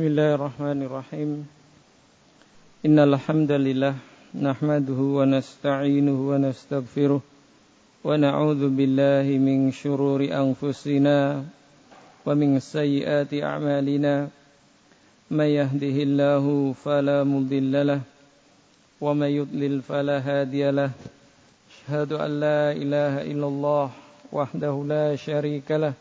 Bismillahirrahmanirrahim Innal hamdalillah nahmaduhu wa nasta'inuhu wa nastaghfiruh wa na'udzu billahi min shururi anfusina wa min sayyiati a'malina may yahdihillahu fala mudilla wa may yudlil fala hadiyalah ashhadu an la ilaha illallah wahdahu la sharika lah.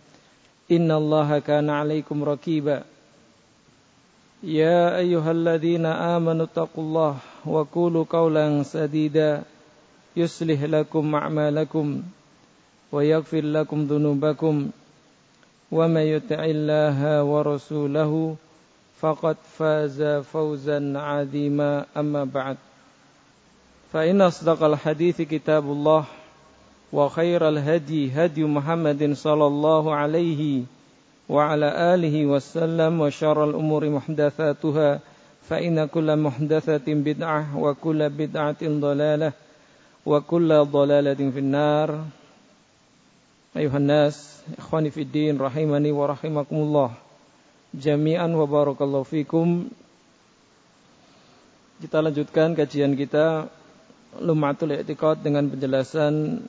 إن الله كان عليكم ركيبا. يا أيها الذين آمنوا اتقوا الله وقولوا قولا سديدا. يصلح لكم أعمالكم ويغفر لكم ذنوبكم. ومن يطع الله ورسوله فقد فاز فوزا عظيما. أما بعد فإن أصدق الحديث كتاب الله. وخير الهدي هدي محمد صلى الله عليه وعلى آله وسلم وشر الأمور محدثاتها فإن كل محدثة بدعة وكل بدعة ضلالة وكل ضلالة في النار أيها الناس إخواني في الدين رحمني ورحمكم الله جميعا وبارك الله فيكم kita lanjutkan kajian kita Lumatul I'tiqad dengan penjelasan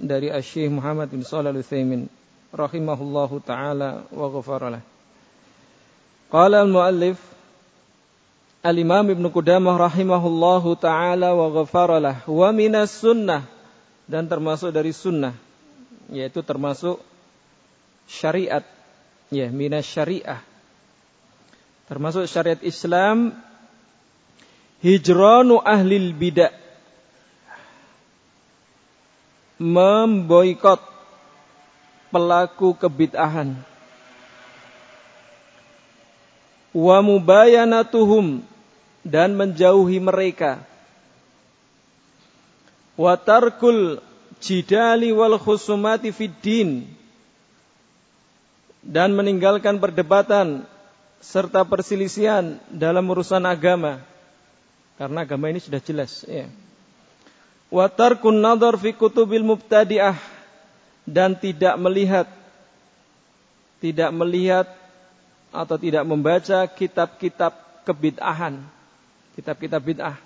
dari Asy-Syaikh Muhammad bin Shalih Al-Utsaimin rahimahullahu taala wa ghafaralah. Qala al-muallif Al-Imam Ibnu Qudamah rahimahullahu taala wa ghafaralah wa minas sunnah. Dan termasuk dari sunnah yaitu termasuk syariat. Ya minas syariah. Termasuk syariat Islam hijranu ahlil bidah memboikot pelaku kebid'ahan. Wa mubayanatuhum dan menjauhi mereka. Wa tarkul jidali wal khusumati fid din dan meninggalkan perdebatan serta perselisihan dalam urusan agama. Karena agama ini sudah jelas ya wa tarkun nadhar fi kutubil mubtadi'ah. Dan tidak melihat tidak melihat atau tidak membaca kitab-kitab kebid'ahan. Kitab-kitab bid'ah.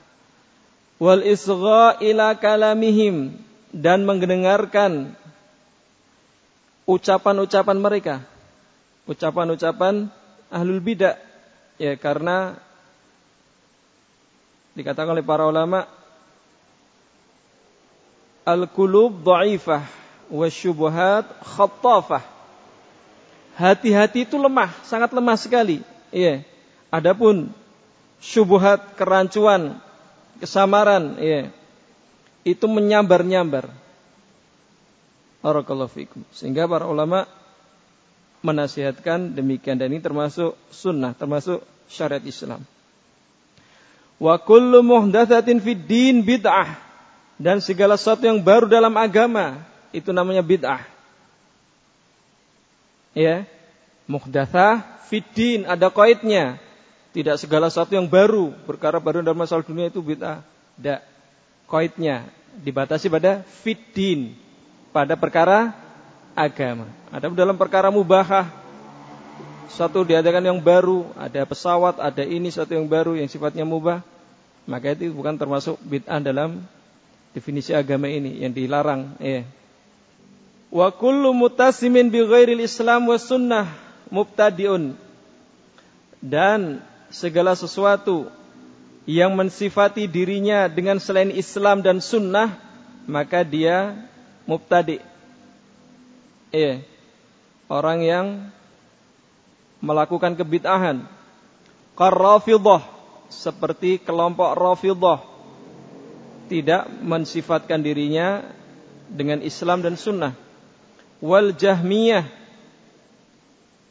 Wal isgha ila kalamihim. Dan mendengarkan ucapan-ucapan mereka. Ucapan-ucapan ahlul bidah. Ya karena dikatakan oleh para ulama Al-qulub dha'ifah wasyubuhat khattafah. Hati-hati itu lemah, sangat lemah sekali. Iya. Adapun syubhat, kerancuan, kesamaran, iya. Itu menyambar-nyambar. Barakallahu fikum. Sehingga para ulama menasihatkan demikian dan ini termasuk sunnah, termasuk syariat Islam. Wa kullu muhdatsatin fid din bid'ah dan segala sesuatu yang baru dalam agama itu namanya bid'ah. Ya. Muhdatsah fiddin ada kaidnya. Tidak segala sesuatu yang baru, perkara baru dalam masalah dunia itu bid'ah. Tidak. Kaidnya dibatasi pada fiddin, pada perkara agama. Ada dalam perkara mubahah satu diadakan yang baru, ada pesawat, ada ini satu yang baru yang sifatnya mubah, maka itu bukan termasuk bid'ah dalam definisi agama ini yang dilarang ya. Wa kullu mutasimin bi ghairil Islam wa sunnah mubtadiun. Dan segala sesuatu yang mensifati dirinya dengan selain Islam dan sunnah maka dia mubtadi. Iya. Orang yang melakukan kebid'ahan. Karrafidah seperti kelompok Rafidah tidak mensifatkan dirinya dengan Islam dan Sunnah. Wal Jahmiyah.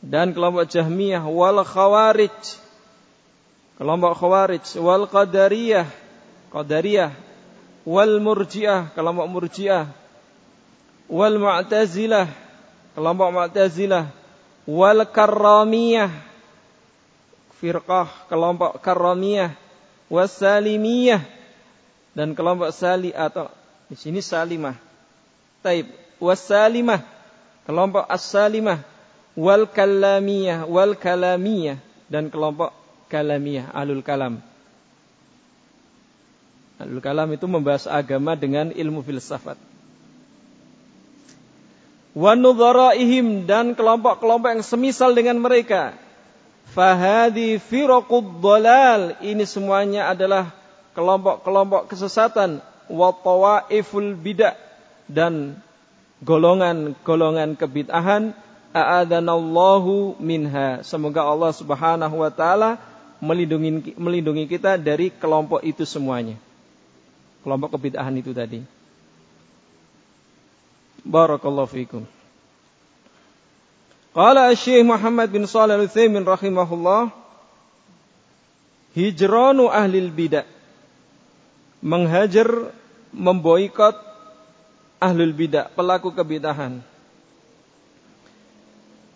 Dan kelompok Jahmiyah. Wal Khawarij. Kelompok Khawarij. Wal Qadariyah. Qadariyah. Wal Murji'ah. Kelompok Murji'ah. Wal Mu'tazilah. Kelompok Mu'tazilah. Wal Karramiyah. Firqah. Kelompok Karramiyah. Wasalimiyah dan kelompok Sali atau di sini Salimah. Taib wasalimah kelompok As-Salimah wal kalamiyah wal kalamiyah dan kelompok kalamiyah alul kalam. Alul kalam itu membahas agama dengan ilmu filsafat. Wa dan kelompok-kelompok yang semisal dengan mereka. Fahadi firaqud dalal. Ini semuanya adalah kelompok-kelompok kesesatan. Wa tawaiful bidah. Dan golongan-golongan kebid'ahan a'adanallahu minha. Semoga Allah Subhanahu wa taala melindungi melindungi kita dari kelompok itu semuanya. Kelompok kebid'ahan itu tadi. Barakallahu fikum. Qala Syekh Muhammad bin Shalih Al-Utsaimin rahimahullah hijranu ahli bidah menghajar memboikot ahlul bidah pelaku kebidahan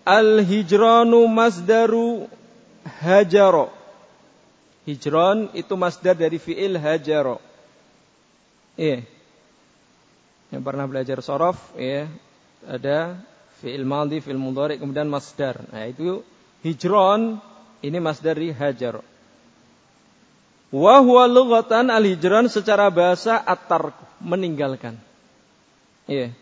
Al-hijranu masdaru hajaro. Hijron itu masdar dari fi'il hajaro. Iya. Yang pernah belajar sorof, ya, ada fi'il maldi, fi'il mudhari, kemudian masdar. Nah, itu hijron ini masdar dari hajaro. Wa huwa lughatan al-hijran secara bahasa at-tark, meninggalkan. Iya.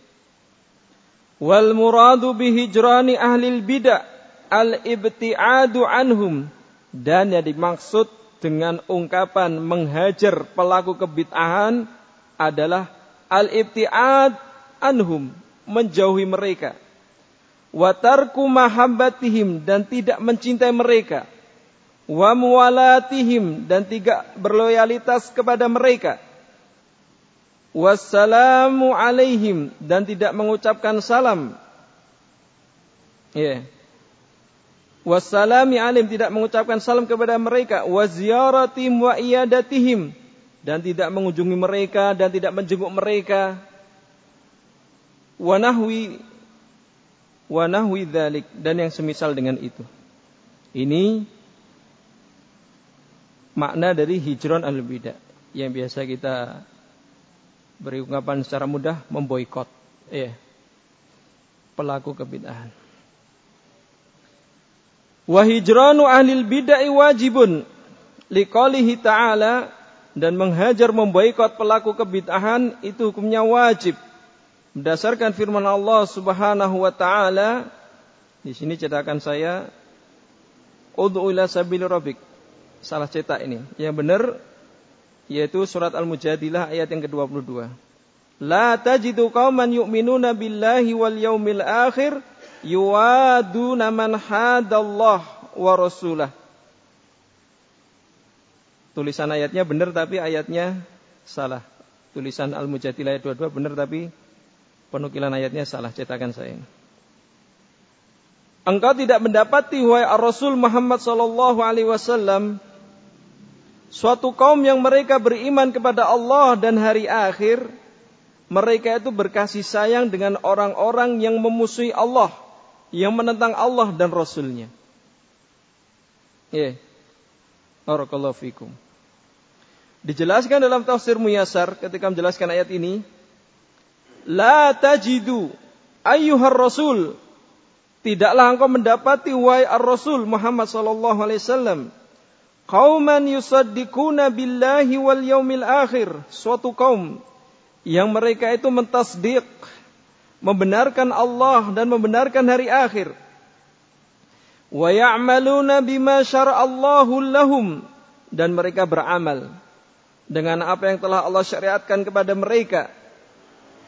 Wal muradu bihijrani ahli bidah al-ibti'adu anhum dan yang dimaksud dengan ungkapan menghajar pelaku kebid'ahan adalah al-ibti'ad anhum menjauhi mereka wa tarku mahabbatihim dan tidak mencintai mereka wa muwalatihim dan tidak berloyalitas kepada mereka wassalamu alaihim dan tidak mengucapkan salam. Ya. Yeah. Wassalami alim tidak mengucapkan salam kepada mereka wa ziyaratihim wa iyadatihim dan tidak mengunjungi mereka dan tidak menjenguk mereka wa nahwi wa nahwi dzalik dan yang semisal dengan itu. Ini makna dari hijron al-bidah yang biasa kita beri ungkapan secara mudah memboikot ya pelaku kebid'ahan. Wa hijranu ahlil bid'ah wajibun liqalihi ta'ala dan menghajar memboikot pelaku kebid'ahan itu hukumnya wajib berdasarkan firman Allah Subhanahu wa taala di sini cetakan saya Ud'u ila sabil rabbik. Salah cetak ini. Yang benar yaitu surat Al-Mujadilah ayat yang ke-22. La tajidu qauman yu'minuna billahi wal yaumil akhir yuwaduna man hadallah wa rasulah. Tulisan ayatnya benar tapi ayatnya salah. Tulisan Al-Mujadilah ayat 22 benar tapi penukilan ayatnya salah cetakan saya. Engkau tidak mendapati wahai Rasul Muhammad sallallahu alaihi wasallam suatu kaum yang mereka beriman kepada Allah dan hari akhir, mereka itu berkasih sayang dengan orang-orang yang memusuhi Allah, yang menentang Allah dan Rasulnya. Ya, yeah. Barakallahu fikum. Dijelaskan dalam tafsir Muyasar ketika menjelaskan ayat ini, La tajidu ayyuhar rasul. Tidaklah engkau mendapati wahai ar-rasul Muhammad sallallahu alaihi wasallam Qauman yusaddiquna billahi wal yaumil akhir. Suatu kaum yang mereka itu mentasdik, membenarkan Allah dan membenarkan hari akhir. Wa ya'maluna bima syara'allahu lahum dan mereka beramal dengan apa yang telah Allah syariatkan kepada mereka.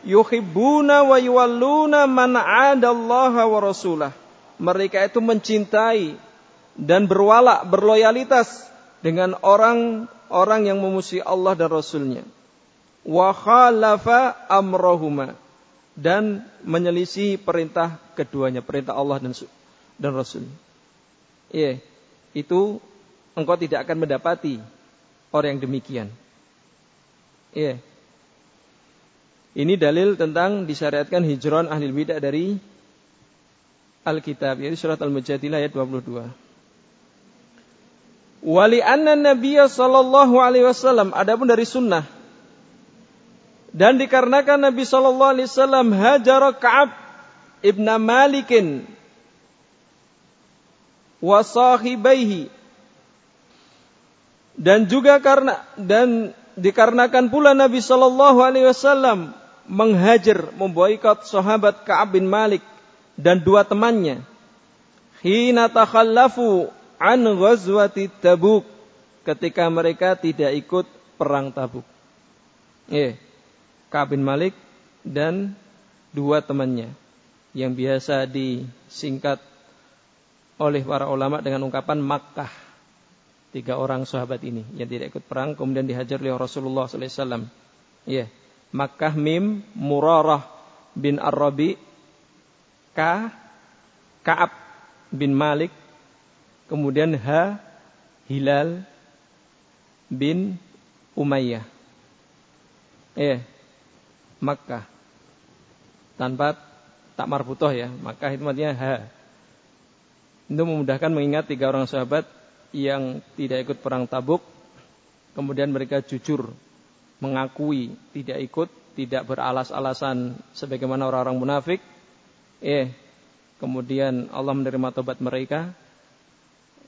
Yuhibbuna wa yuwalluna man 'adallaha wa rasulah. Mereka itu mencintai dan berwala, berloyalitas dengan orang-orang yang memusuhi Allah dan Rasulnya. Wa khalafa amrohuma dan menyelisih perintah keduanya, perintah Allah dan dan Rasul. Iya, itu engkau tidak akan mendapati orang yang demikian. Iya. Ini dalil tentang disyariatkan hijron ahli bidah dari Alkitab, yaitu surat Al-Mujadilah ayat 22. Wali anna Nabiya sallallahu alaihi wasallam adapun dari sunnah. Dan dikarenakan Nabi sallallahu alaihi wasallam hajar Ka'ab ibn Malikin wa sahibaihi. Dan juga karena dan dikarenakan pula Nabi sallallahu alaihi wasallam menghajar memboikot sahabat Ka'ab bin Malik dan dua temannya. Hina takhallafu an ghazwati Tabuk ketika mereka tidak ikut perang Tabuk. Eh, Ka'ab bin Malik dan dua temannya yang biasa disingkat oleh para ulama dengan ungkapan Makkah. Tiga orang sahabat ini yang tidak ikut perang kemudian dihajar oleh Rasulullah SAW. Ya, Makkah Mim Murarah bin Ar-Rabi Ka Kaab bin Malik kemudian H Hilal bin Umayyah. Ya, Makkah tanpa tak marbutoh ya. Makkah itu artinya H itu memudahkan mengingat tiga orang sahabat yang tidak ikut perang tabuk. Kemudian mereka jujur mengakui tidak ikut, tidak beralas-alasan sebagaimana orang-orang munafik. Eh, kemudian Allah menerima tobat mereka.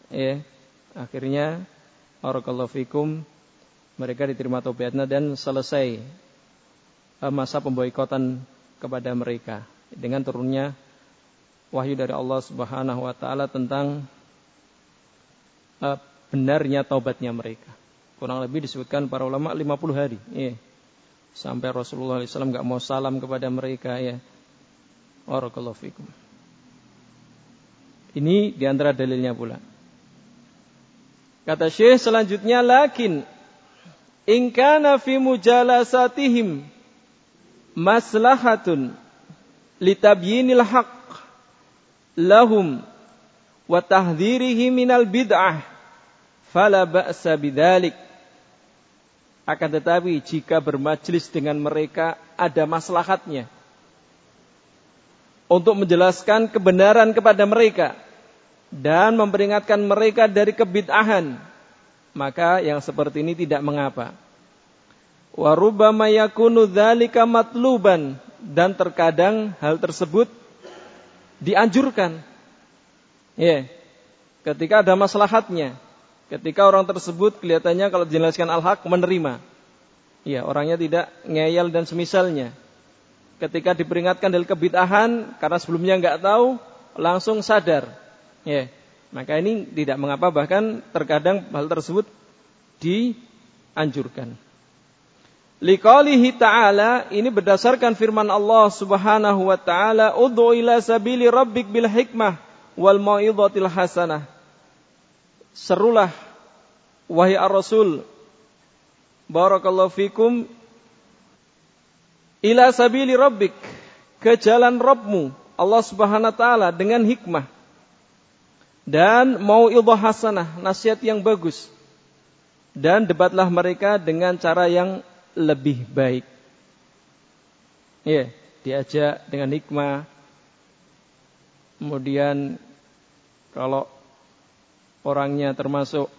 Eh, akhirnya barakallahu fikum mereka diterima tobatnya dan selesai eh, masa pemboikotan kepada mereka dengan turunnya wahyu dari Allah Subhanahu wa taala tentang uh, benarnya taubatnya mereka. Kurang lebih disebutkan para ulama 50 hari, ya. Sampai Rasulullah SAW nggak mau salam kepada mereka ya. Barakallahu fikum. Ini di antara dalilnya pula. Kata Syekh selanjutnya lakin in kana fi mujalasatihim maslahatun litabyinil haqq lahum wa tahdhirihi minal bid'ah fala ba'sa bidzalik. Akan tetapi jika bermajlis dengan mereka ada maslahatnya. Untuk menjelaskan kebenaran kepada mereka dan memperingatkan mereka dari kebid'ahan maka yang seperti ini tidak mengapa wa rubbama yakunu dzalika matluban dan terkadang hal tersebut dianjurkan. Ya. Ketika ada maslahatnya. Ketika orang tersebut kelihatannya kalau dijelaskan al-haq menerima. Ya, orangnya tidak ngeyel dan semisalnya. Ketika diperingatkan dari kebid'ahan karena sebelumnya nggak tahu, langsung sadar. Ya. Maka ini tidak mengapa bahkan terkadang hal tersebut dianjurkan. Liqalihi ta'ala ini berdasarkan firman Allah Subhanahu wa taala, "Ud'u ila sabili rabbik bil hikmah wal mau'izatil hasanah." Serulah wahai ar-rasul barakallahu fikum ila sabili rabbik ke jalan Rabbmu Allah Subhanahu wa taala dengan hikmah dan mau'izah hasanah, nasihat yang bagus. Dan debatlah mereka dengan cara yang lebih baik. Ya, diajak dengan hikmah. Kemudian kalau orangnya termasuk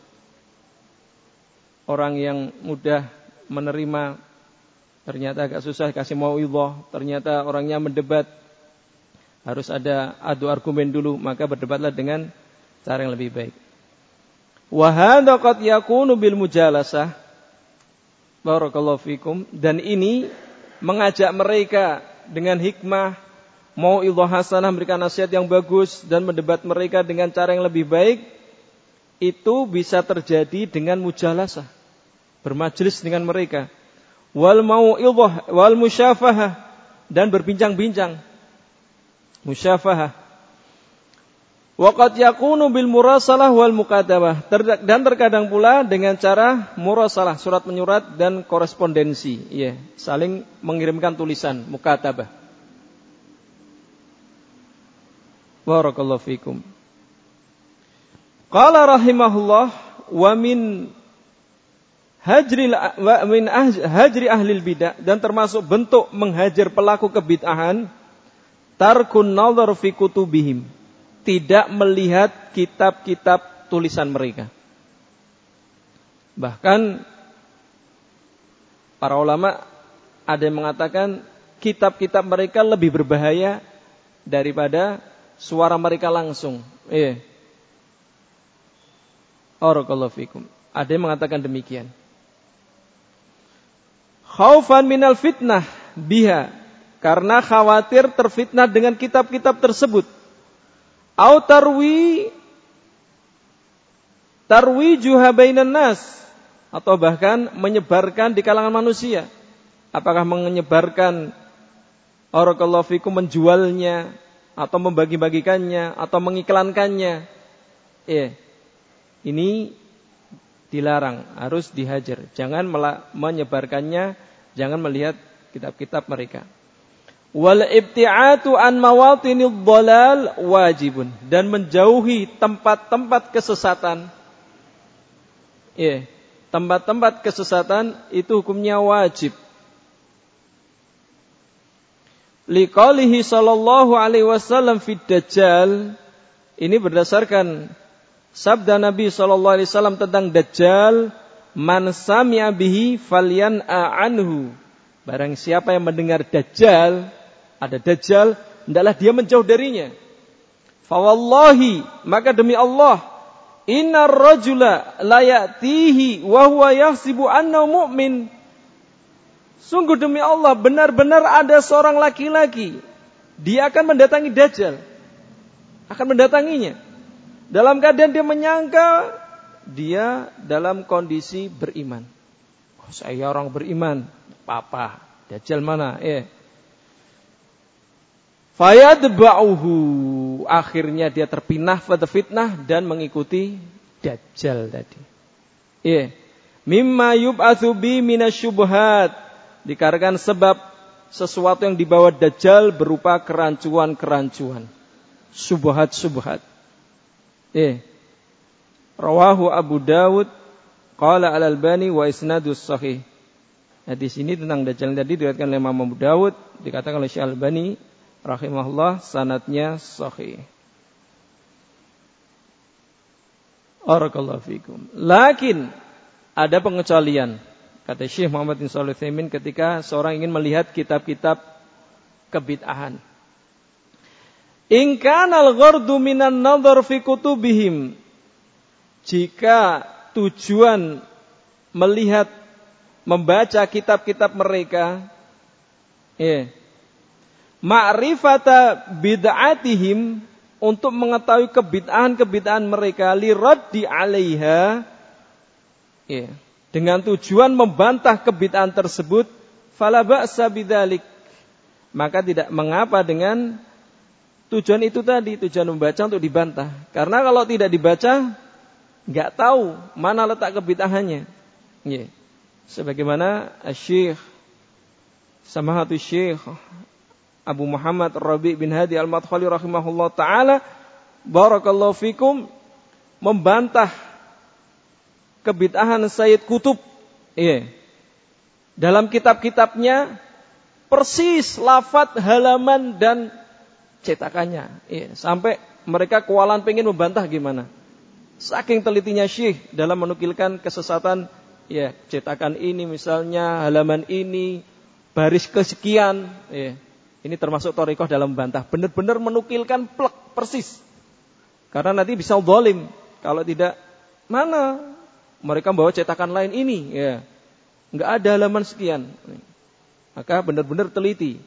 orang yang mudah menerima ternyata agak susah kasih mau ilah, ternyata orangnya mendebat harus ada adu argumen dulu, maka berdebatlah dengan cara yang lebih baik. Wahada qad yakunu bil mujalasah Barakallahu fikum. Dan ini mengajak mereka dengan hikmah, mau ilah hasanah, memberikan nasihat yang bagus, dan mendebat mereka dengan cara yang lebih baik, itu bisa terjadi dengan mujalasah. Bermajlis dengan mereka. Wal mau ilah, wal musyafahah, dan berbincang-bincang. Musyafahah Waqat yakunu bil murasalah wal mukatabah. Dan terkadang pula dengan cara murasalah, surat menyurat dan korespondensi. Ya, saling mengirimkan tulisan, mukatabah. Barakallahu fikum. Qala rahimahullah wa min hajri wa min hajri ahli bidah dan termasuk bentuk menghajar pelaku kebid'ahan tarkun nazar fi kutubihim tidak melihat kitab-kitab tulisan mereka bahkan para ulama ada yang mengatakan kitab-kitab mereka lebih berbahaya daripada suara mereka langsung iya. Ada yang mengatakan demikian. Khaufan minal fitnah biha. Karena khawatir terfitnah dengan kitab-kitab tersebut. Au tarwi tarwi juha bainan nas. Atau bahkan menyebarkan di kalangan manusia. Apakah menyebarkan Barakallahu fikum menjualnya atau membagi-bagikannya atau mengiklankannya. Iya. Ini dilarang, harus dihajar. Jangan menyebarkannya, jangan melihat kitab-kitab mereka. Wal ibti'atu an mawatinil dhalal wajibun dan menjauhi tempat-tempat kesesatan. Ya, tempat-tempat kesesatan itu hukumnya wajib. Liqalihi sallallahu alaihi wasallam fid dajjal ini berdasarkan Sabda Nabi Shallallahu Alaihi Wasallam tentang Dajjal, man sami'a bihi falyan anhu. Barang siapa yang mendengar Dajjal, ada Dajjal, hendaklah dia menjauh darinya. Fawallahi, maka demi Allah, inna rajula layatihi wa huwa yahsibu anna mu'min. Sungguh demi Allah, benar-benar ada seorang laki-laki. Dia akan mendatangi Dajjal. Akan mendatanginya dalam keadaan dia menyangka dia dalam kondisi beriman. Oh, saya orang beriman. Papa, dajjal mana? Eh. Fayadba'uhu. Akhirnya dia terpinah pada fitnah dan mengikuti dajjal tadi. Eh. Mimma yub'atsu bi minasyubhat. Dikarenakan sebab sesuatu yang dibawa dajjal berupa kerancuan-kerancuan. Subhat-subhat. Eh. Rawahu Abu Dawud qala Al-Albani wa isnadus sahih. Nah, di sini tentang Dajjal tadi diriwayatkan oleh Imam Abu Dawud, dikatakan oleh Syekh Al-Albani rahimahullah sanatnya sahih. Barakallahu fikum. Lakin ada pengecualian. Kata Syekh Muhammad bin Shalih ketika seorang ingin melihat kitab-kitab kebid'ahan. In kana al-ghardu minan nadhar fi kutubihim. Jika tujuan melihat membaca kitab-kitab mereka ya ma'rifata bid'atihim untuk mengetahui kebid'ahan-kebid'ahan mereka liraddi 'alaiha ya dengan tujuan membantah kebid'ahan tersebut fala ba'sa bidzalik maka tidak mengapa dengan Tujuan itu tadi, tujuan membaca untuk dibantah. Karena kalau tidak dibaca, nggak tahu mana letak kebitahannya. Yeah. Sebagaimana Syekh Samahatu Syekh Abu Muhammad Rabi bin Hadi Al-Madkhali rahimahullah taala barakallahu fikum membantah kebitahan Sayyid Kutub. Iya. Dalam kitab-kitabnya persis lafat halaman dan cetakannya. Ya, sampai mereka kewalahan pengen membantah gimana. Saking telitinya Syekh dalam menukilkan kesesatan ya cetakan ini misalnya halaman ini baris kesekian ya. Ini termasuk torikoh dalam membantah. Benar-benar menukilkan plek persis. Karena nanti bisa dolim. Kalau tidak, mana? Mereka bawa cetakan lain ini. ya Nggak ada halaman sekian. Maka benar-benar teliti.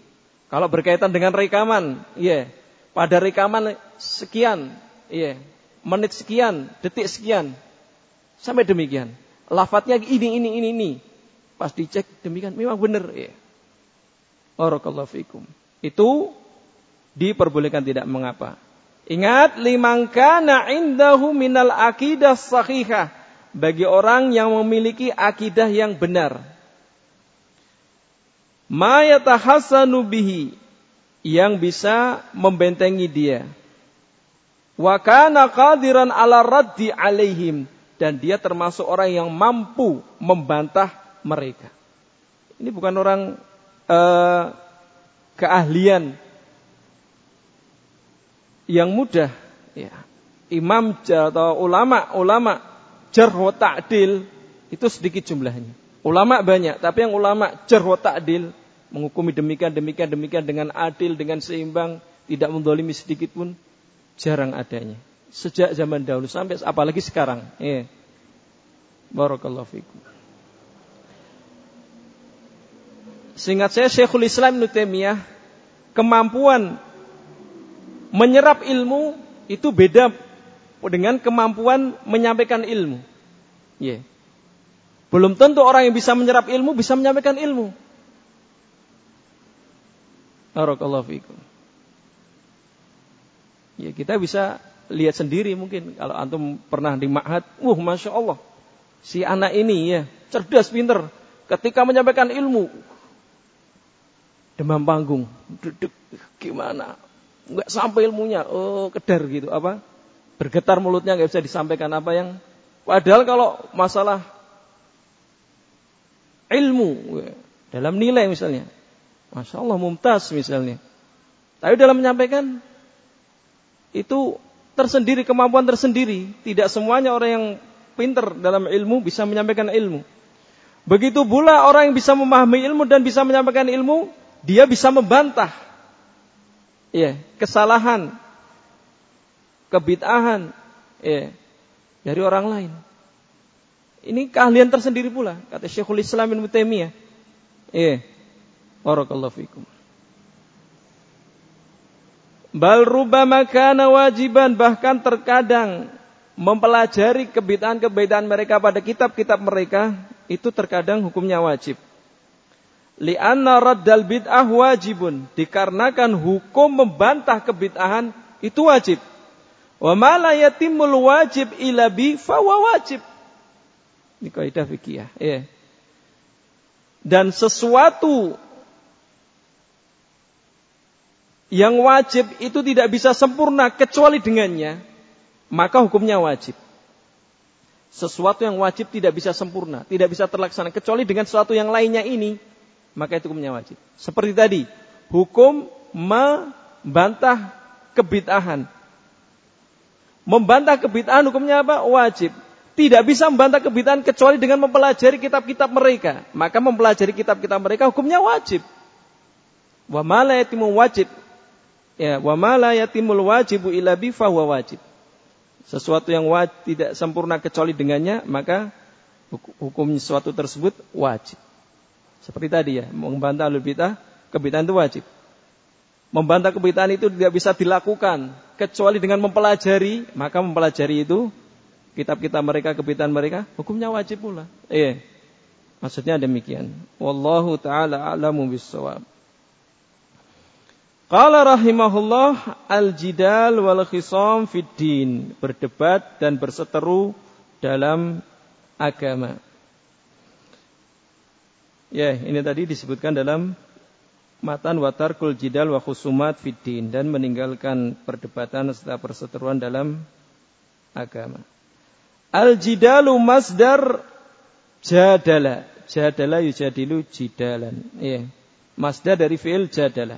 Kalau berkaitan dengan rekaman, ya, pada rekaman sekian, ya, menit sekian, detik sekian, sampai demikian. Lafadznya ini, ini, ini, ini. Pas dicek demikian, memang benar. Ya. Barakallahu fikum. Itu diperbolehkan tidak mengapa. Ingat limangkana indahu minal akidah sahihah. Bagi orang yang memiliki akidah yang benar ma yang bisa membentengi dia Wa kana qadiran ala raddi alaihim dan dia termasuk orang yang mampu membantah mereka. Ini bukan orang uh, keahlian yang mudah ya. Imam atau ulama-ulama jarh wa itu sedikit jumlahnya. Ulama banyak, tapi yang ulama jarh wa menghukumi demikian demikian demikian dengan adil dengan seimbang, tidak mendolimi sedikit pun jarang adanya. Sejak zaman dahulu sampai apalagi sekarang. Ya. Barakallahu fikum. Seingat saya Syekhul Islam Ibn Taimiyah kemampuan menyerap ilmu itu beda dengan kemampuan menyampaikan ilmu. Yeah. Belum tentu orang yang bisa menyerap ilmu bisa menyampaikan ilmu. Barakallahu fikum. Ya kita bisa lihat sendiri mungkin kalau antum pernah di ma'had, wah masya Allah si anak ini ya cerdas pinter ketika menyampaikan ilmu demam panggung, duduk gimana nggak sampai ilmunya, oh kedar gitu apa? Bergetar mulutnya nggak bisa disampaikan apa yang padahal kalau masalah ilmu dalam nilai misalnya, masya Allah mumtaz misalnya. Tapi dalam menyampaikan itu tersendiri kemampuan tersendiri. Tidak semuanya orang yang pinter dalam ilmu bisa menyampaikan ilmu. Begitu pula orang yang bisa memahami ilmu dan bisa menyampaikan ilmu, dia bisa membantah ya, kesalahan, kebid'ahan ya, dari orang lain. Ini keahlian tersendiri pula, kata Syekhul Islam Ibnu Taimiyah. Ya. Barakallahu fikum. Bal rubama wajiban bahkan terkadang mempelajari kebid'ahan-kebid'ahan mereka pada kitab-kitab mereka itu terkadang hukumnya wajib. Lianna raddal bid'ah wajibun. Dikarenakan hukum membantah kebid'ahan itu wajib. Wa ma la yatimul wajib ila bi fawa wajib. Ini kaidah fikih ya. Dan sesuatu yang wajib itu tidak bisa sempurna kecuali dengannya, maka hukumnya wajib. Sesuatu yang wajib tidak bisa sempurna, tidak bisa terlaksana kecuali dengan sesuatu yang lainnya ini, maka itu hukumnya wajib. Seperti tadi, hukum membantah kebid'ahan. Membantah kebid'ahan hukumnya apa? Wajib. Tidak bisa membantah kebid'ahan kecuali dengan mempelajari kitab-kitab mereka. Maka mempelajari kitab-kitab mereka hukumnya wajib. Wa ma yatimu wajib. Ya, wa ma yatimul wajibu illa bi wajib. Sesuatu yang wajib, tidak sempurna kecuali dengannya, maka hukum sesuatu tersebut wajib. Seperti tadi ya, membantah alul bidah, kebid'ahan itu wajib. Membantah kebid'ahan itu tidak bisa dilakukan kecuali dengan mempelajari, maka mempelajari itu kitab-kitab mereka, kebid'ahan mereka, hukumnya wajib pula. Iya. Maksudnya demikian. Wallahu taala a'lamu bissawab. Qala rahimahullah al-jidal wal khisam fid din, berdebat dan berseteru dalam agama. Ya, ini tadi disebutkan dalam matan watar kul jidal wa khusumat fiddin dan meninggalkan perdebatan serta perseteruan dalam agama. Al jidalu masdar jadala. Jadala yujadilu jidalan. Ya. Masdar dari fi'il jadala.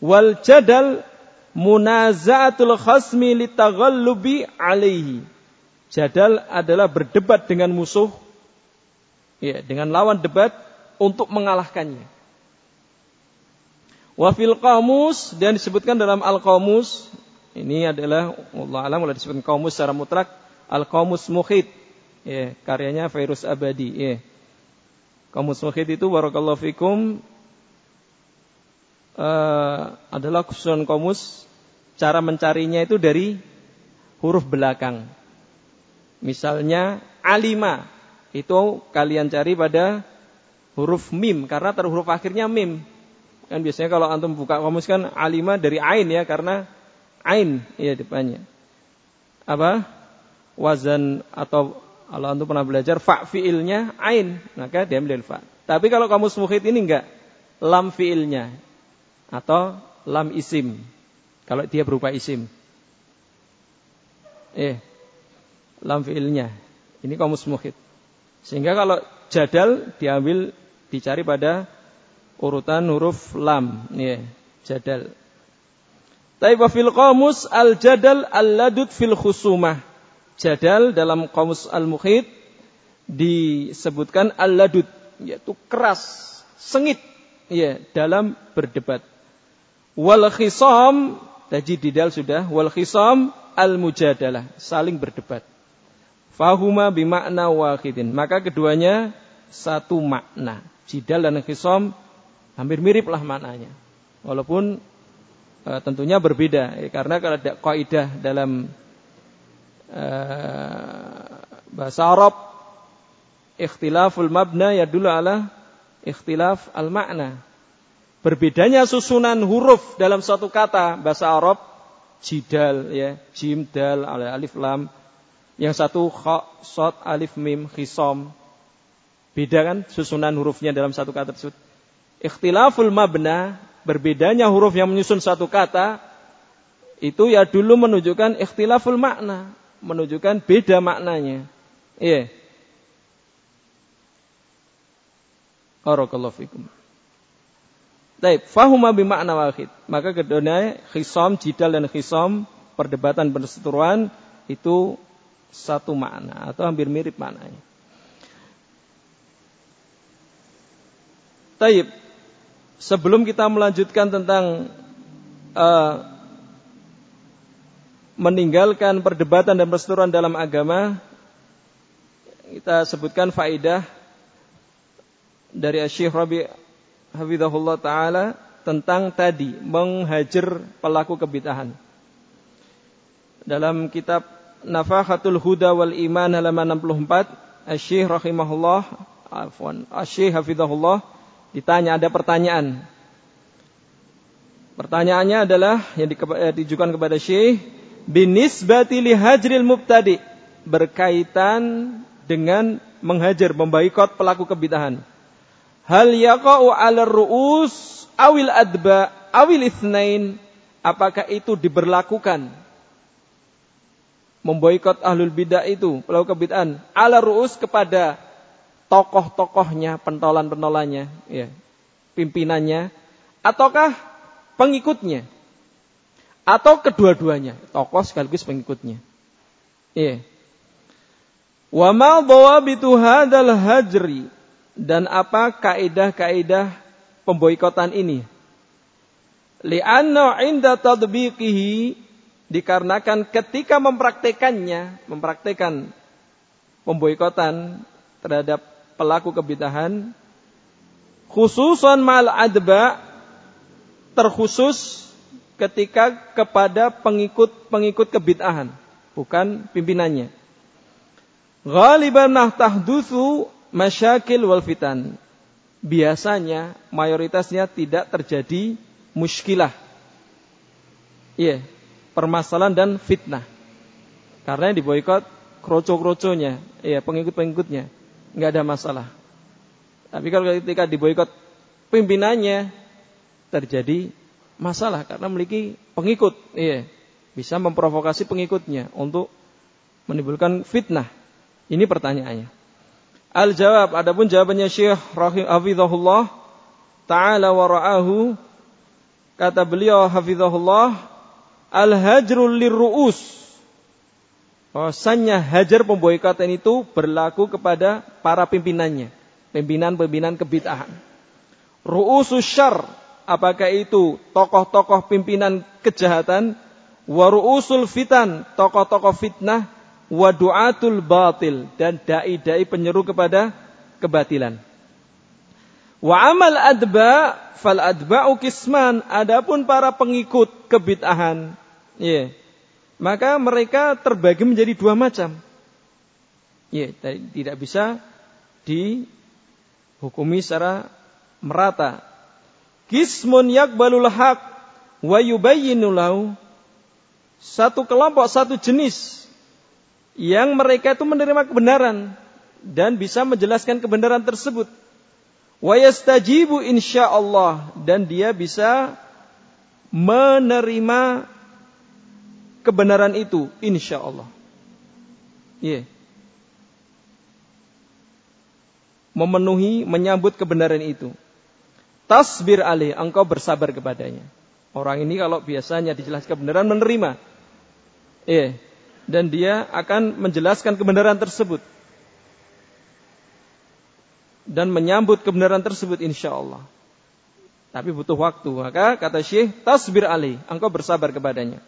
Wal jadal munaza'atul khasmi litaghallubi alaihi. Jadal adalah berdebat dengan musuh. Ya, dengan lawan debat untuk mengalahkannya. Wafil kamus dan disebutkan dalam al kamus ini adalah Allah alam mulai disebutkan kamus secara mutlak al kamus muhid ya, karyanya Virus Abadi ya. Kamus muhid itu barakallahu fikum uh, adalah khususan kamus cara mencarinya itu dari huruf belakang. Misalnya alima itu kalian cari pada huruf mim karena huruf akhirnya mim. Kan biasanya kalau antum buka kamus kan alima dari ain ya karena ain ya depannya. Apa? Wazan atau kalau antum pernah belajar fa fiilnya ain, maka dia ambil fa. Tapi kalau kamus muhid ini enggak lam fiilnya atau lam isim. Kalau dia berupa isim. Eh, lam fi'ilnya. Ini kamus muhid. Sehingga kalau jadal diambil dicari pada urutan huruf lam. Ya, jadal. Tapi fil qamus al jadal al ladud fil khusumah. Jadal dalam kamus al muhid disebutkan al ladud yaitu keras, sengit ya dalam berdebat. Wal khisam tadi didal sudah wal khisam al mujadalah saling berdebat. Fahuma bimakna wahidin. Maka keduanya satu makna. Jidal dan khisom hampir mirip lah maknanya. Walaupun e, tentunya berbeda. Ya, karena kalau ada kaidah dalam e, bahasa Arab ikhtilaful mabna ya dulu ala ikhtilaf al makna. Berbedanya susunan huruf dalam suatu kata bahasa Arab jidal ya, jim dal alif lam yang satu kha, sod, alif, mim, khisom. Beda kan susunan hurufnya dalam satu kata tersebut. Ikhtilaful mabna, berbedanya huruf yang menyusun satu kata, itu ya dulu menunjukkan ikhtilaful makna. Menunjukkan beda maknanya. Iya. Yeah. Barakallahu fikum. Baik, fahuma bimakna wahid. Maka keduanya khisom, jidal dan khisom, perdebatan perseteruan itu satu makna atau hampir mirip maknanya. Taib. Sebelum kita melanjutkan tentang uh, meninggalkan perdebatan dan perseteruan dalam agama, kita sebutkan faidah dari Syekh Rabi Hafizahullah Ta'ala tentang tadi menghajar pelaku kebitahan. Dalam kitab Nafahatul Huda wal Iman halaman 64, Asy-Syaikh rahimahullah, afwan, Asy-Syaikh hafizahullah ditanya ada pertanyaan. Pertanyaannya adalah yang eh, ditujukan kepada Syekh binisbati li hajril mubtadi berkaitan dengan menghajar membaikot pelaku kebidahan. Hal yaqa'u 'ala ru'us awil adba awil itsnain apakah itu diberlakukan memboikot ahlul bidah itu, pelaku kebid'ahan, ala ru'us kepada tokoh-tokohnya, pentolan-pentolannya, ya, pimpinannya, ataukah pengikutnya? Atau kedua-duanya, tokoh sekaligus pengikutnya. Iya. Wa ma dhawabitu hajri dan apa kaidah-kaidah pemboikotan ini? Li'anna 'inda tadbiqihi dikarenakan ketika mempraktekannya, mempraktekan pemboikotan terhadap pelaku kebidahan, khususan mal adba terkhusus ketika kepada pengikut-pengikut kebidahan, bukan pimpinannya. Ghaliban tahdutsu masyakil wal fitan. Biasanya mayoritasnya tidak terjadi muskilah. Iya, yeah permasalahan dan fitnah. Karena yang diboikot kroco-kroconya, ya pengikut-pengikutnya, nggak ada masalah. Tapi kalau ketika diboikot pimpinannya terjadi masalah karena memiliki pengikut, iya, bisa memprovokasi pengikutnya untuk menimbulkan fitnah. Ini pertanyaannya. Al jawab, adapun jawabannya Syekh Hafizahullah taala wa ra'ahu kata beliau Hafizahullah al-hajrul lirru'us. Bahwasannya hajar pemboikotan itu berlaku kepada para pimpinannya, pimpinan-pimpinan kebid'ahan. Ru'usus syar, apakah itu tokoh-tokoh pimpinan kejahatan, wa ru'usul fitan, tokoh-tokoh fitnah, wa du'atul batil dan dai-dai penyeru kepada kebatilan. Wa amal adba fal adba'u kisman. Adapun para pengikut kebid'ahan, ya, maka mereka terbagi menjadi dua macam. Ya, tidak bisa dihukumi secara merata. Kismun yakbalul haq wa yubayyinu lahu. Satu kelompok, satu jenis yang mereka itu menerima kebenaran dan bisa menjelaskan kebenaran tersebut wa yastajibu insyaallah dan dia bisa menerima kebenaran itu insyaallah Yeah. Memenuhi, menyambut kebenaran itu. Tasbir alih, engkau bersabar kepadanya. Orang ini kalau biasanya dijelaskan kebenaran menerima. Iya. Dan dia akan menjelaskan kebenaran tersebut. Dan menyambut kebenaran tersebut insya Allah. Tapi butuh waktu. Maka kata Syekh, tasbir alih. Engkau bersabar kepadanya.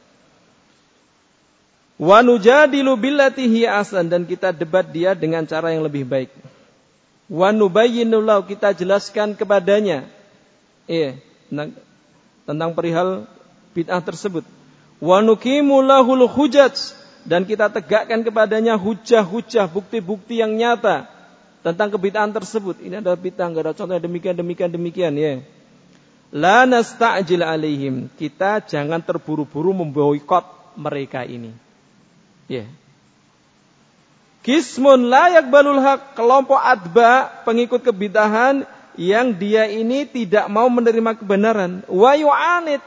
Wa nujadilu billatihi asan. Dan kita debat dia dengan cara yang lebih baik. Wa kita jelaskan kepadanya. Iya tentang perihal bid'ah tersebut. Wa lahul hujaj dan kita tegakkan kepadanya hujah-hujah bukti-bukti yang nyata tentang kebid'ahan tersebut. Ini adalah bid'ah, enggak ada contohnya demikian demikian demikian ya. La nasta'jil alaihim. Kita jangan terburu-buru memboikot mereka ini. Ya. Kismun layak balul hak kelompok adba pengikut kebidahan yang dia ini tidak mau menerima kebenaran, wa yu'anid,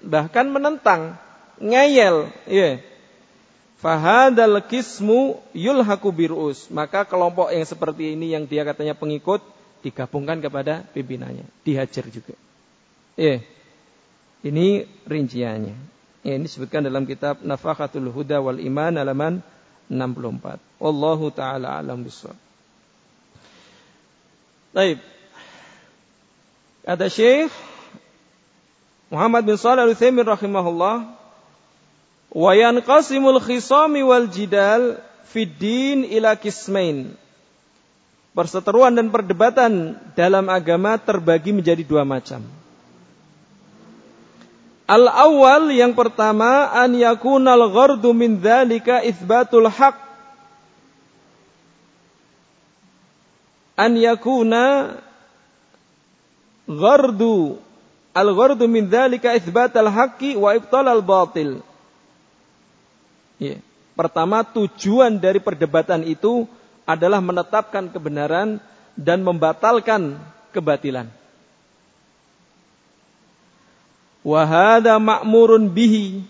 bahkan menentang, ngeyel, ya. Fahadal kismu yulhaku birus. Maka kelompok yang seperti ini yang dia katanya pengikut digabungkan kepada pimpinannya, dihajar juga. Ya. Ini rinciannya. Ini disebutkan dalam kitab Nafakatul Huda wal Iman halaman 64. Wallahu taala alam bisawab. Baik. Kata Syekh Muhammad bin Shalih Al-Utsaimin rahimahullah, "Wa yanqasimul khisami wal jidal fid din ila kismain." Perseteruan dan perdebatan dalam agama terbagi menjadi dua macam. Al-awwal yang pertama an yakunal ghardu min dzalika itsbatul haq an yakuna ghardu al-ghardu min dzalika itsbat al-haqqi wa ibtal al-batil. Ya. Pertama tujuan dari perdebatan itu adalah menetapkan kebenaran dan membatalkan kebatilan. Wahada ma'murun bihi.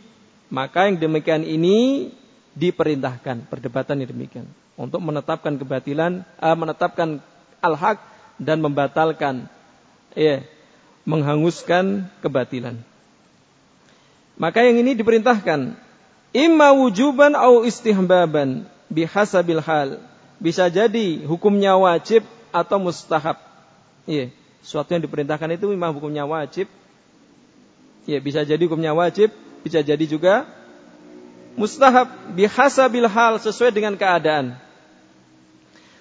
Maka yang demikian ini diperintahkan. Perdebatan yang demikian. Untuk menetapkan kebatilan, uh, menetapkan al-haq dan membatalkan ya, menghanguskan kebatilan. Maka yang ini diperintahkan imma wujuban au istihbaban bihasabil hal. Bisa jadi hukumnya wajib atau mustahab. Iya, suatu yang diperintahkan itu memang hukumnya wajib. Iya, bisa jadi hukumnya wajib, bisa jadi juga mustahab bihasabil hal sesuai dengan keadaan.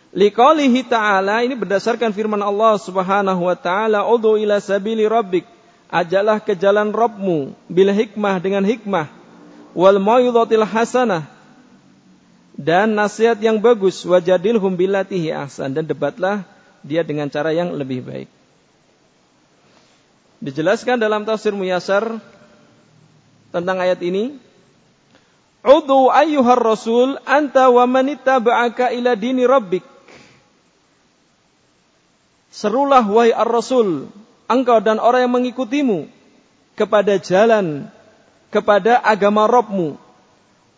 Liqalihi ta'ala ini berdasarkan firman Allah Subhanahu wa taala, "Udhu ila sabili rabbik." Ajalah ke jalan Rabbmu bil hikmah dengan hikmah wal mau'izatil hasanah dan nasihat yang bagus wajadilhum billatihi ahsan dan debatlah dia dengan cara yang lebih baik. Dijelaskan dalam tafsir Muyasar tentang ayat ini, Udu ayyuhar rasul anta wa manittaba'aka ila dini rabbik Serulah wahai ar-rasul, engkau dan orang yang mengikutimu kepada jalan, kepada agama Rabbmu.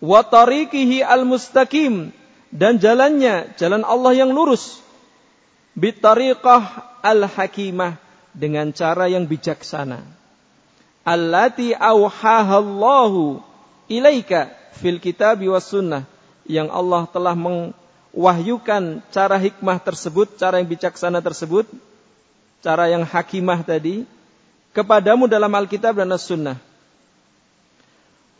Wa tariqihi al-mustaqim dan jalannya, jalan Allah yang lurus. Bitariqah al-hakimah dengan cara yang bijaksana. Allati awhahallahu ilaika fil kitabi was sunnah yang Allah telah meng wahyukan cara hikmah tersebut, cara yang bijaksana tersebut, cara yang hakimah tadi, kepadamu dalam Alkitab dan As-Sunnah.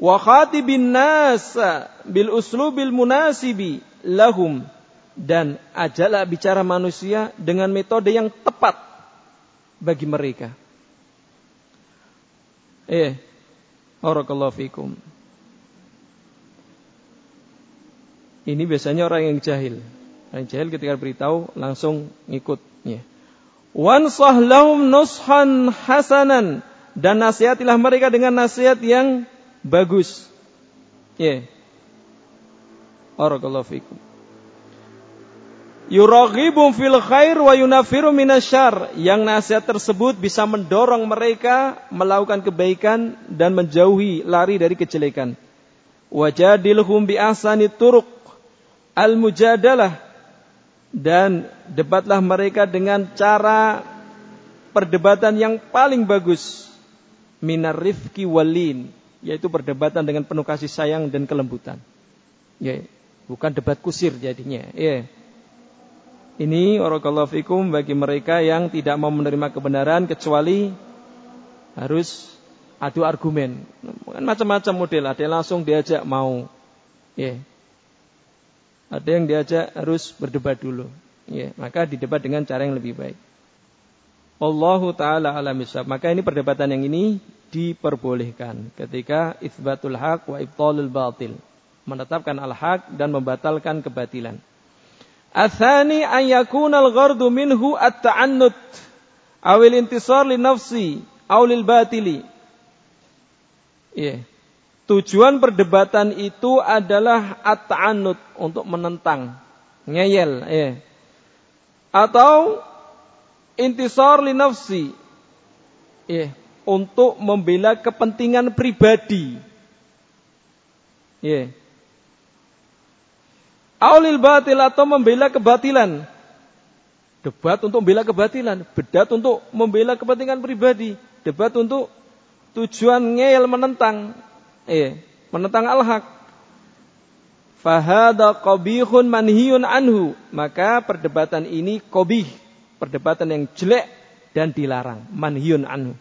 Wa khatibin nas bil uslubil munasibi lahum dan ajalah bicara manusia dengan metode yang tepat bagi mereka. Eh, barakallahu fikum. Ini biasanya orang yang jahil. Orang jahil ketika beritahu langsung ngikut. Lahum nushan hasanan dan nasihatilah mereka dengan nasihat yang bagus. Ya. Barakallahu fikum. Yuraghibum fil khair wa yunafiru minasyar. Yang nasihat tersebut bisa mendorong mereka melakukan kebaikan dan menjauhi lari dari kejelekan. Wajadilhum bi ahsani turuq Al-mujadalah dan debatlah mereka dengan cara perdebatan yang paling bagus minar rifki walin yaitu perdebatan dengan penuh kasih sayang dan kelembutan. Ya, bukan debat kusir jadinya. Ya. Ini warakallahu fikum bagi mereka yang tidak mau menerima kebenaran kecuali harus adu argumen. Kan macam-macam model, ada yang langsung diajak mau. Ya. Ada yang diajak harus berdebat dulu. Ya, maka didebat dengan cara yang lebih baik. Allahu taala alam Maka ini perdebatan yang ini diperbolehkan ketika isbatul haq wa ibtalul batil. Menetapkan al-haq dan membatalkan kebatilan. Athani an yakuna al-ghardu minhu at-ta'annut awil intisar li nafsi aw lil batili. Yeah. Tujuan perdebatan itu adalah at-ta'annut untuk menentang, ngeyel, yeah. Atau intisar li nafsi. Yeah. Untuk membela kepentingan pribadi. Yeah Aulil batil atau membela kebatilan. Debat untuk membela kebatilan. Bedat untuk membela kepentingan pribadi. Debat untuk tujuan ngeyel menentang. Eh, menentang al-haq. Fahada qabihun manhiyun anhu. Maka perdebatan ini qabih. Perdebatan yang jelek dan dilarang. Manhiyun anhu.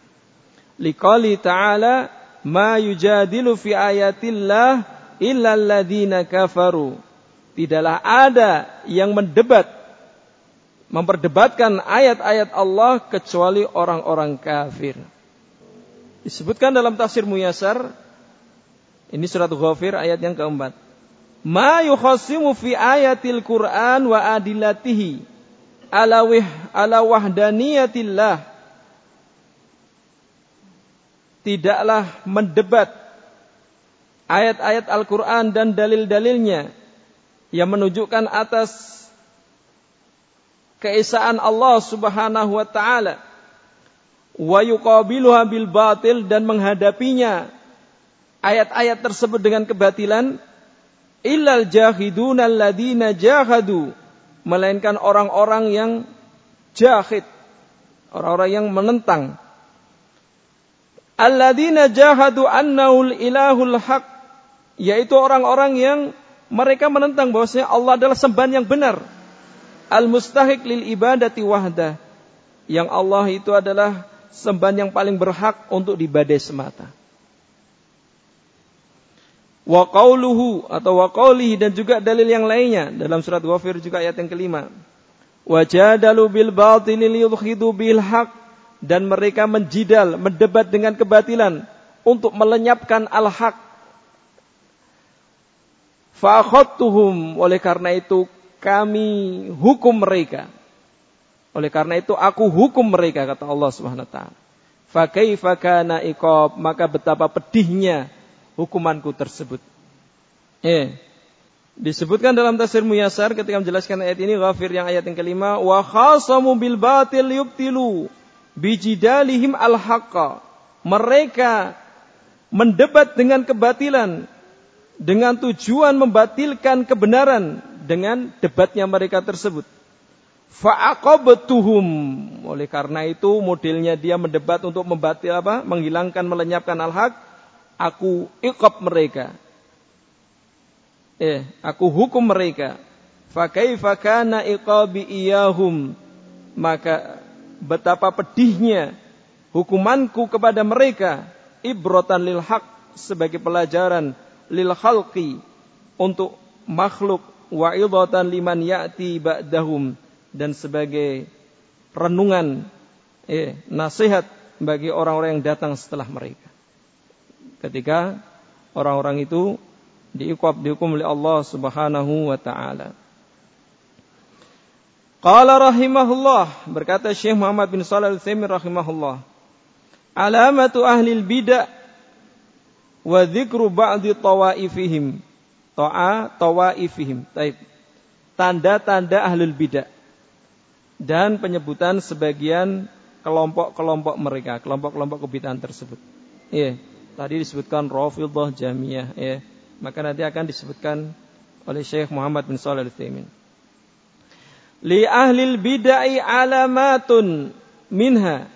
Liqali ta'ala ma yujadilu fi ayatillah illa alladhina kafaru tidaklah ada yang mendebat memperdebatkan ayat-ayat Allah kecuali orang-orang kafir. Disebutkan dalam tafsir Muyasar ini surat Ghafir ayat yang keempat. Ma yukhasimu fi ayatil Quran wa adilatihi ala, wih, ala wahdaniyatillah. Tidaklah mendebat ayat-ayat Al-Quran dan dalil-dalilnya yang menunjukkan atas keesaan Allah Subhanahu wa taala. Wa yuqabiluha bil batil dan menghadapinya ayat-ayat tersebut dengan kebatilan illal jahidun alladziina jahadu melainkan orang-orang yang jahid orang-orang yang menentang. Alladzina jahadu annaul ilahul haq yaitu orang-orang yang mereka menentang bahwasanya Allah adalah sembahan yang benar. Al-mustahiq lil ibadati wahda. Yang Allah itu adalah sembahan yang paling berhak untuk dibadai semata. Wa qawluhu atau wa qawlihi dan juga dalil yang lainnya dalam surat Ghafir juga ayat yang kelima. Wajadalu bil batili liyudkhidu bil haq dan mereka menjidal, mendebat dengan kebatilan untuk melenyapkan al-haq Fa'akhadtuhum oleh karena itu kami hukum mereka. Oleh karena itu aku hukum mereka kata Allah Subhanahu wa taala. Fa kaifa kana iqab maka betapa pedihnya hukumanku tersebut. Eh, disebutkan dalam tafsir Muyasar ketika menjelaskan ayat ini Ghafir yang ayat yang kelima wa khasamu bil batil yubtilu bijidalihim al haqqa. Mereka mendebat dengan kebatilan dengan tujuan membatilkan kebenaran dengan debatnya mereka tersebut. Fa'aqabtuhum. Oleh karena itu modelnya dia mendebat untuk membatil apa? Menghilangkan, melenyapkan al-haq. Aku iqab mereka. Eh, aku hukum mereka. Fakaifa kana iqabi iyahum. Maka betapa pedihnya hukumanku kepada mereka. Ibrotan lil haq sebagai pelajaran lil khalqi untuk makhluk wa idatan liman ya'ti ba'dahum dan sebagai renungan eh, nasihat bagi orang-orang yang datang setelah mereka. Ketika orang-orang itu diikwab dihukum oleh Allah Subhanahu wa taala. Qala rahimahullah berkata Syekh Muhammad bin Shalih Al-Utsaimin rahimahullah. Alamatu ahli bidah wa dzikru ba'di tawaifihim. Ta'a tawaifihim. Taib tanda-tanda ahlul bidah. Dan penyebutan sebagian kelompok-kelompok mereka kelompok-kelompok kebidahan tersebut. Ya tadi disebutkan Rafidhah Jamiyah ya maka nanti akan disebutkan oleh Syekh Muhammad bin Shalih Al-Utsaimin. Li ahlil bid'ai alamatun minha.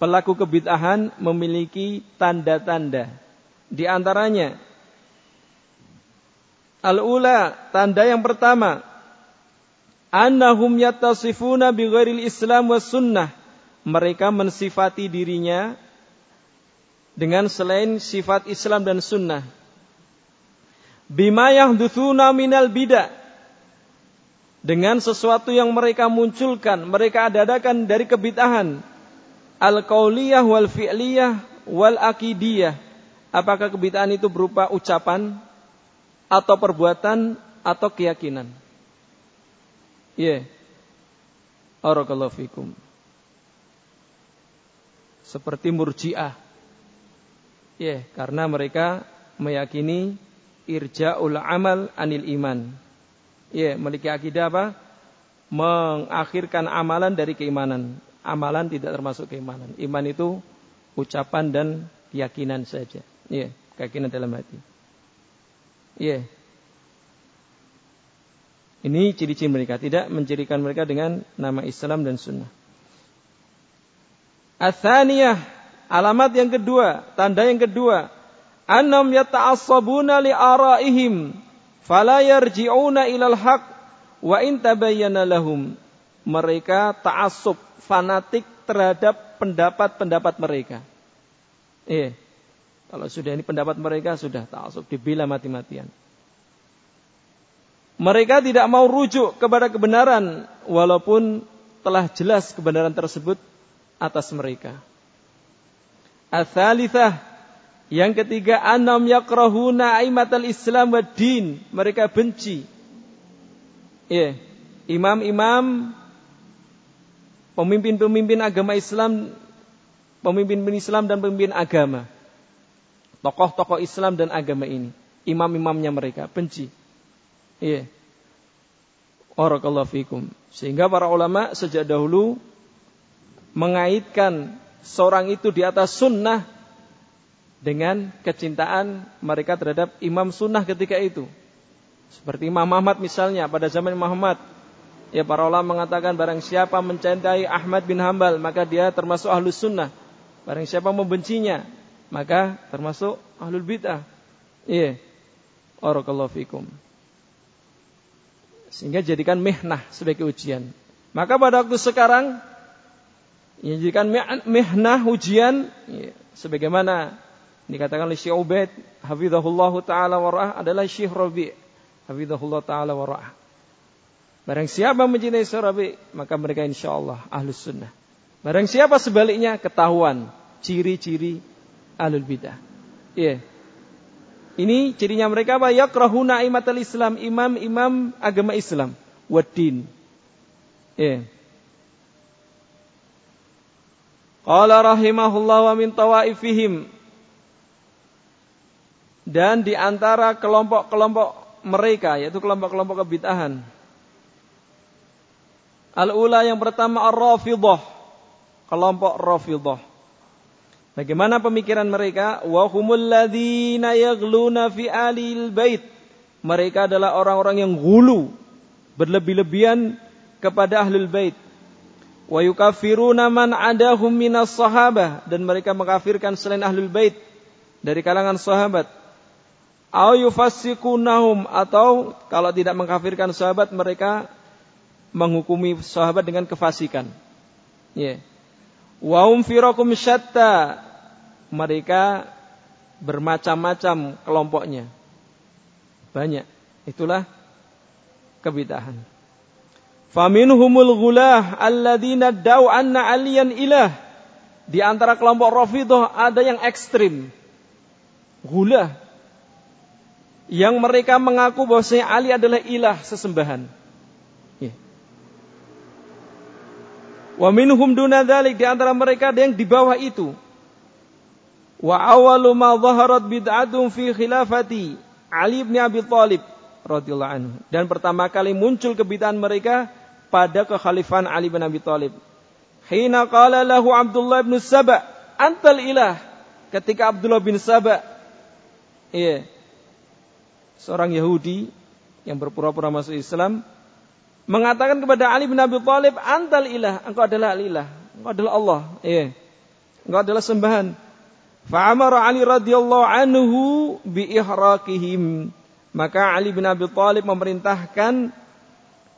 Pelaku kebid'ahan memiliki tanda-tanda. Di antaranya Al-ula, tanda yang pertama, annahum yattasifuna bighairil Islam was sunnah. Mereka mensifati dirinya dengan selain sifat Islam dan sunnah. Bima yahduthuna minal bidah. Dengan sesuatu yang mereka munculkan, mereka adakan dari kebid'ahan. Al-qauliyah wal fi'liyah wal akidiyah. Apakah kebid'ahan itu berupa ucapan atau perbuatan atau keyakinan? Iya. Yeah. Seperti murjiah Ya, karena mereka meyakini irja'ul amal anil iman. Ya, memiliki akidah apa? Mengakhirkan amalan dari keimanan. Amalan tidak termasuk keimanan. Iman itu ucapan dan keyakinan saja. Ya, keyakinan dalam hati. Ya. Ini ciri-ciri mereka. Tidak mencirikan mereka dengan nama Islam dan sunnah. Athaniyah Alamat yang kedua, tanda yang kedua, annam yata'assabuna li araihim fala yarji'una ilal haq wa in tabayyana lahum. Mereka ta'assub, fanatik terhadap pendapat-pendapat mereka. Eh, kalau sudah ini pendapat mereka sudah ta'assub, dibela mati-matian. Mereka tidak mau rujuk kepada kebenaran walaupun telah jelas kebenaran tersebut atas mereka. Atsalitsah yang ketiga anam yakrahuna aimatal Islam wa din. Mereka benci. Ya, imam-imam pemimpin-pemimpin agama Islam, pemimpin Islam dan pemimpin agama. Tokoh-tokoh Islam dan agama ini, imam-imamnya mereka benci. Iya. Barakallahu fikum. Sehingga para ulama sejak dahulu mengaitkan seorang itu di atas sunnah dengan kecintaan mereka terhadap imam sunnah ketika itu. Seperti Imam Ahmad misalnya pada zaman Imam. Ya para ulama mengatakan barang siapa mencintai Ahmad bin Hambal maka dia termasuk ahlus sunnah. Barang siapa membencinya maka termasuk ahlul bid'ah. Iya. Barakallahu fikum. Sehingga jadikan mihnah sebagai ujian. Maka pada waktu sekarang Ya, jadikan mihnah ujian ya, sebagaimana dikatakan oleh Syekh Ubaid hafizahullah taala warah adalah Syekh Rabi hafizahullah taala warah. Barang siapa mencintai Syekh Rabi maka mereka insyaallah ahlus sunnah. Barang siapa sebaliknya ketahuan ciri-ciri ahlul bidah. Iya. Ini cirinya mereka apa? Yakrahuna imatal Islam, imam-imam agama Islam, wadin. Iya. Qala rahimahullah wa min tawaifihim dan di antara kelompok-kelompok mereka yaitu kelompok-kelompok kebid'ahan. Al-ula yang pertama Ar-Rafidhah, kelompok Rafidhah. Bagaimana pemikiran mereka? Wa humul ladzina yaghluna fi alil bait. Mereka adalah orang-orang yang gulu, berlebih-lebihan kepada ahlul bait wa yukaffiruna man adahum minas sahabah dan mereka mengkafirkan selain ahlul bait dari kalangan sahabat au yufassiqunahum atau kalau tidak mengkafirkan sahabat mereka menghukumi sahabat dengan kefasikan ya yeah. Wa hum firakum syatta mereka bermacam-macam kelompoknya banyak itulah kebidahan Faminhumul ghulah alladzina da'u anna aliyan ilah. Di antara kelompok Rafidah ada yang ekstrim. Ghulah. Yang mereka mengaku bahwa Ali adalah ilah sesembahan. Wa minhum duna dhalik. Di antara mereka ada yang di bawah itu. Wa awalu ma zaharat bid'atum fi khilafati Ali bin Abi Thalib radhiyallahu anhu. Dan pertama kali muncul kebid'ahan mereka pada kekhalifahan Ali bin Abi Thalib. Hina qala lahu Abdullah bin Saba, "Antal ilah." Ketika Abdullah bin Saba iya, seorang Yahudi yang berpura-pura masuk Islam mengatakan kepada Ali bin Abi Thalib, "Antal ilah, engkau adalah ilah, engkau adalah Allah." Iya. Engkau adalah sembahan. Fa'amara Ali radhiyallahu anhu bi ihraqihim. Maka Ali bin Abi Thalib memerintahkan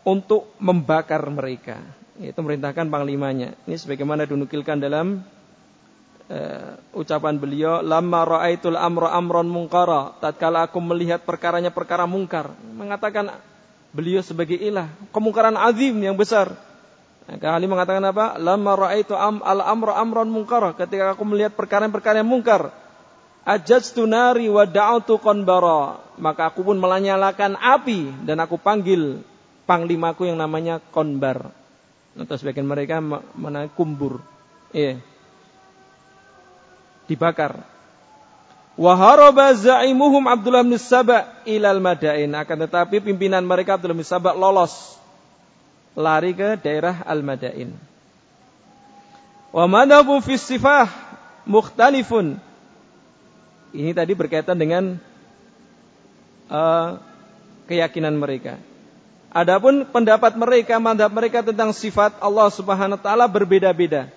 untuk membakar mereka. Itu memerintahkan panglimanya. Ini sebagaimana dinukilkan dalam uh, ucapan beliau, "Lamma ra'aitul amra amron mungkara." Tatkala aku melihat perkaranya perkara mungkar, mengatakan beliau sebagai ilah, kemungkaran azim yang besar. Maka Ali mengatakan apa? Lama ra'aitu am al amra amran munkar. Ketika aku melihat perkara-perkara yang mungkar, ajajtu nari wa da'utu qanbara. Maka aku pun melanyalakan api dan aku panggil panglimaku yang namanya konbar. Atau sebagian mereka mana kumbur. Iya. Dibakar. Waharoba za'imuhum Abdullah bin Saba ilal madain. Akan tetapi pimpinan mereka Abdullah bin Saba lolos. Lari ke daerah Al-Madain. Wa madhabu fi sifah mukhtalifun. Ini tadi berkaitan dengan uh, keyakinan mereka. Adapun pendapat mereka, madhab mereka tentang sifat Allah Subhanahu wa taala berbeda-beda.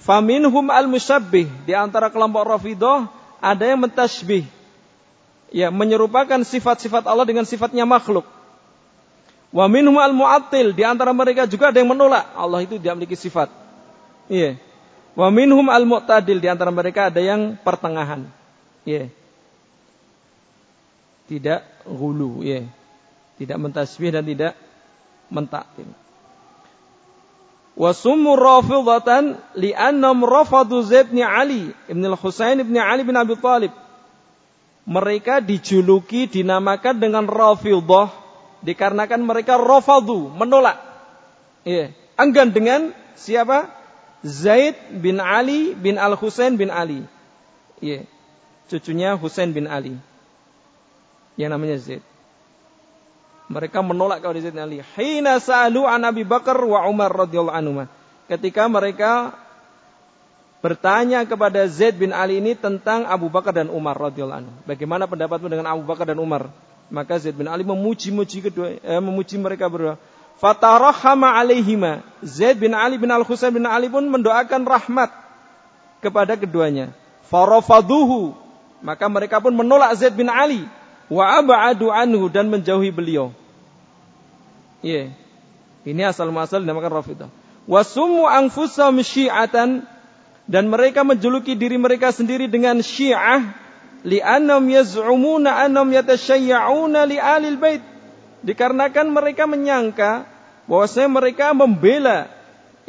Faminhum al-musyabbih di antara kelompok Rafidhah ada yang mentasbih. Ya, menyerupakan sifat-sifat Allah dengan sifatnya makhluk. Wa minhum al-mu'attil, di antara mereka juga ada yang menolak Allah itu tidak memiliki sifat. Iya. Wa minhum al-mu'tadil, di antara mereka ada yang pertengahan. Iya. Tidak gulu, iya. Tidak mentasbih dan tidak mentaktil. Wasummu rafidatan li'annam rafadu Zaid bin Ali ibn al-Husain ibn Ali bin Abi Thalib. Mereka dijuluki dinamakan dengan Rafidah dikarenakan mereka rafadu, menolak. Iya, enggan dengan siapa? Zaid bin Ali bin Al-Husain bin Ali. Iya. Cucunya Husain bin Ali. Yang namanya Zaid. Mereka menolak kepada bin Ali. Hina sa'alu an Abi Bakar wa Umar radhiyallahu anhu. Ketika mereka bertanya kepada Zaid bin Ali ini tentang Abu Bakar dan Umar radhiyallahu anhu. Bagaimana pendapatmu dengan Abu Bakar dan Umar? Maka Zaid bin Ali memuji-muji kedua, eh, memuji mereka berdua. Fatarahama alaihima. Zaid bin Ali bin Al Husain bin Ali pun mendoakan rahmat kepada keduanya. Farafaduhu. Maka mereka pun menolak Zaid bin Ali wa ab'adu anhu dan menjauhi beliau. Iya. Ini asal muasal dinamakan Rafidah. Wasumu anfusahum syi'atan dan mereka menjuluki diri mereka sendiri dengan Syiah li'annam yaz'umuna annam yatasyayya'una li alil bait. Dikarenakan mereka menyangka bahwasanya mereka membela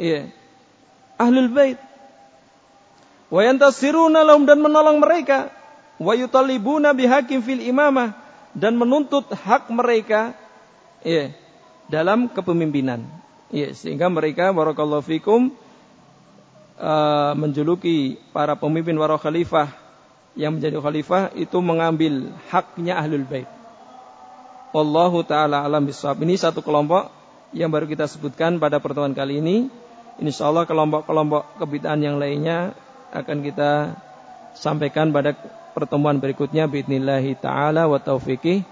ya, ahlul bait. Wa yantasiruna lahum dan menolong mereka wa yutalibuna bihakim fil imamah dan menuntut hak mereka ya, dalam kepemimpinan. Ya, sehingga mereka barakallahu fikum uh, menjuluki para pemimpin para khalifah yang menjadi khalifah itu mengambil haknya ahlul bait. Wallahu taala alam bisawab. Ini satu kelompok yang baru kita sebutkan pada pertemuan kali ini. Insyaallah kelompok-kelompok kebid'ahan yang lainnya akan kita sampaikan pada pertemuan berikutnya Bismillahi taala wa taufiqih.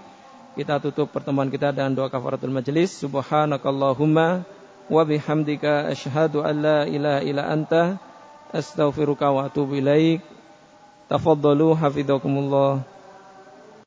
Kita tutup pertemuan kita dengan doa kafaratul majelis. Subhanakallahumma wa bihamdika asyhadu an la ilaha illa anta astaghfiruka wa atubu ilaik. Tafaddalu hafizakumullah.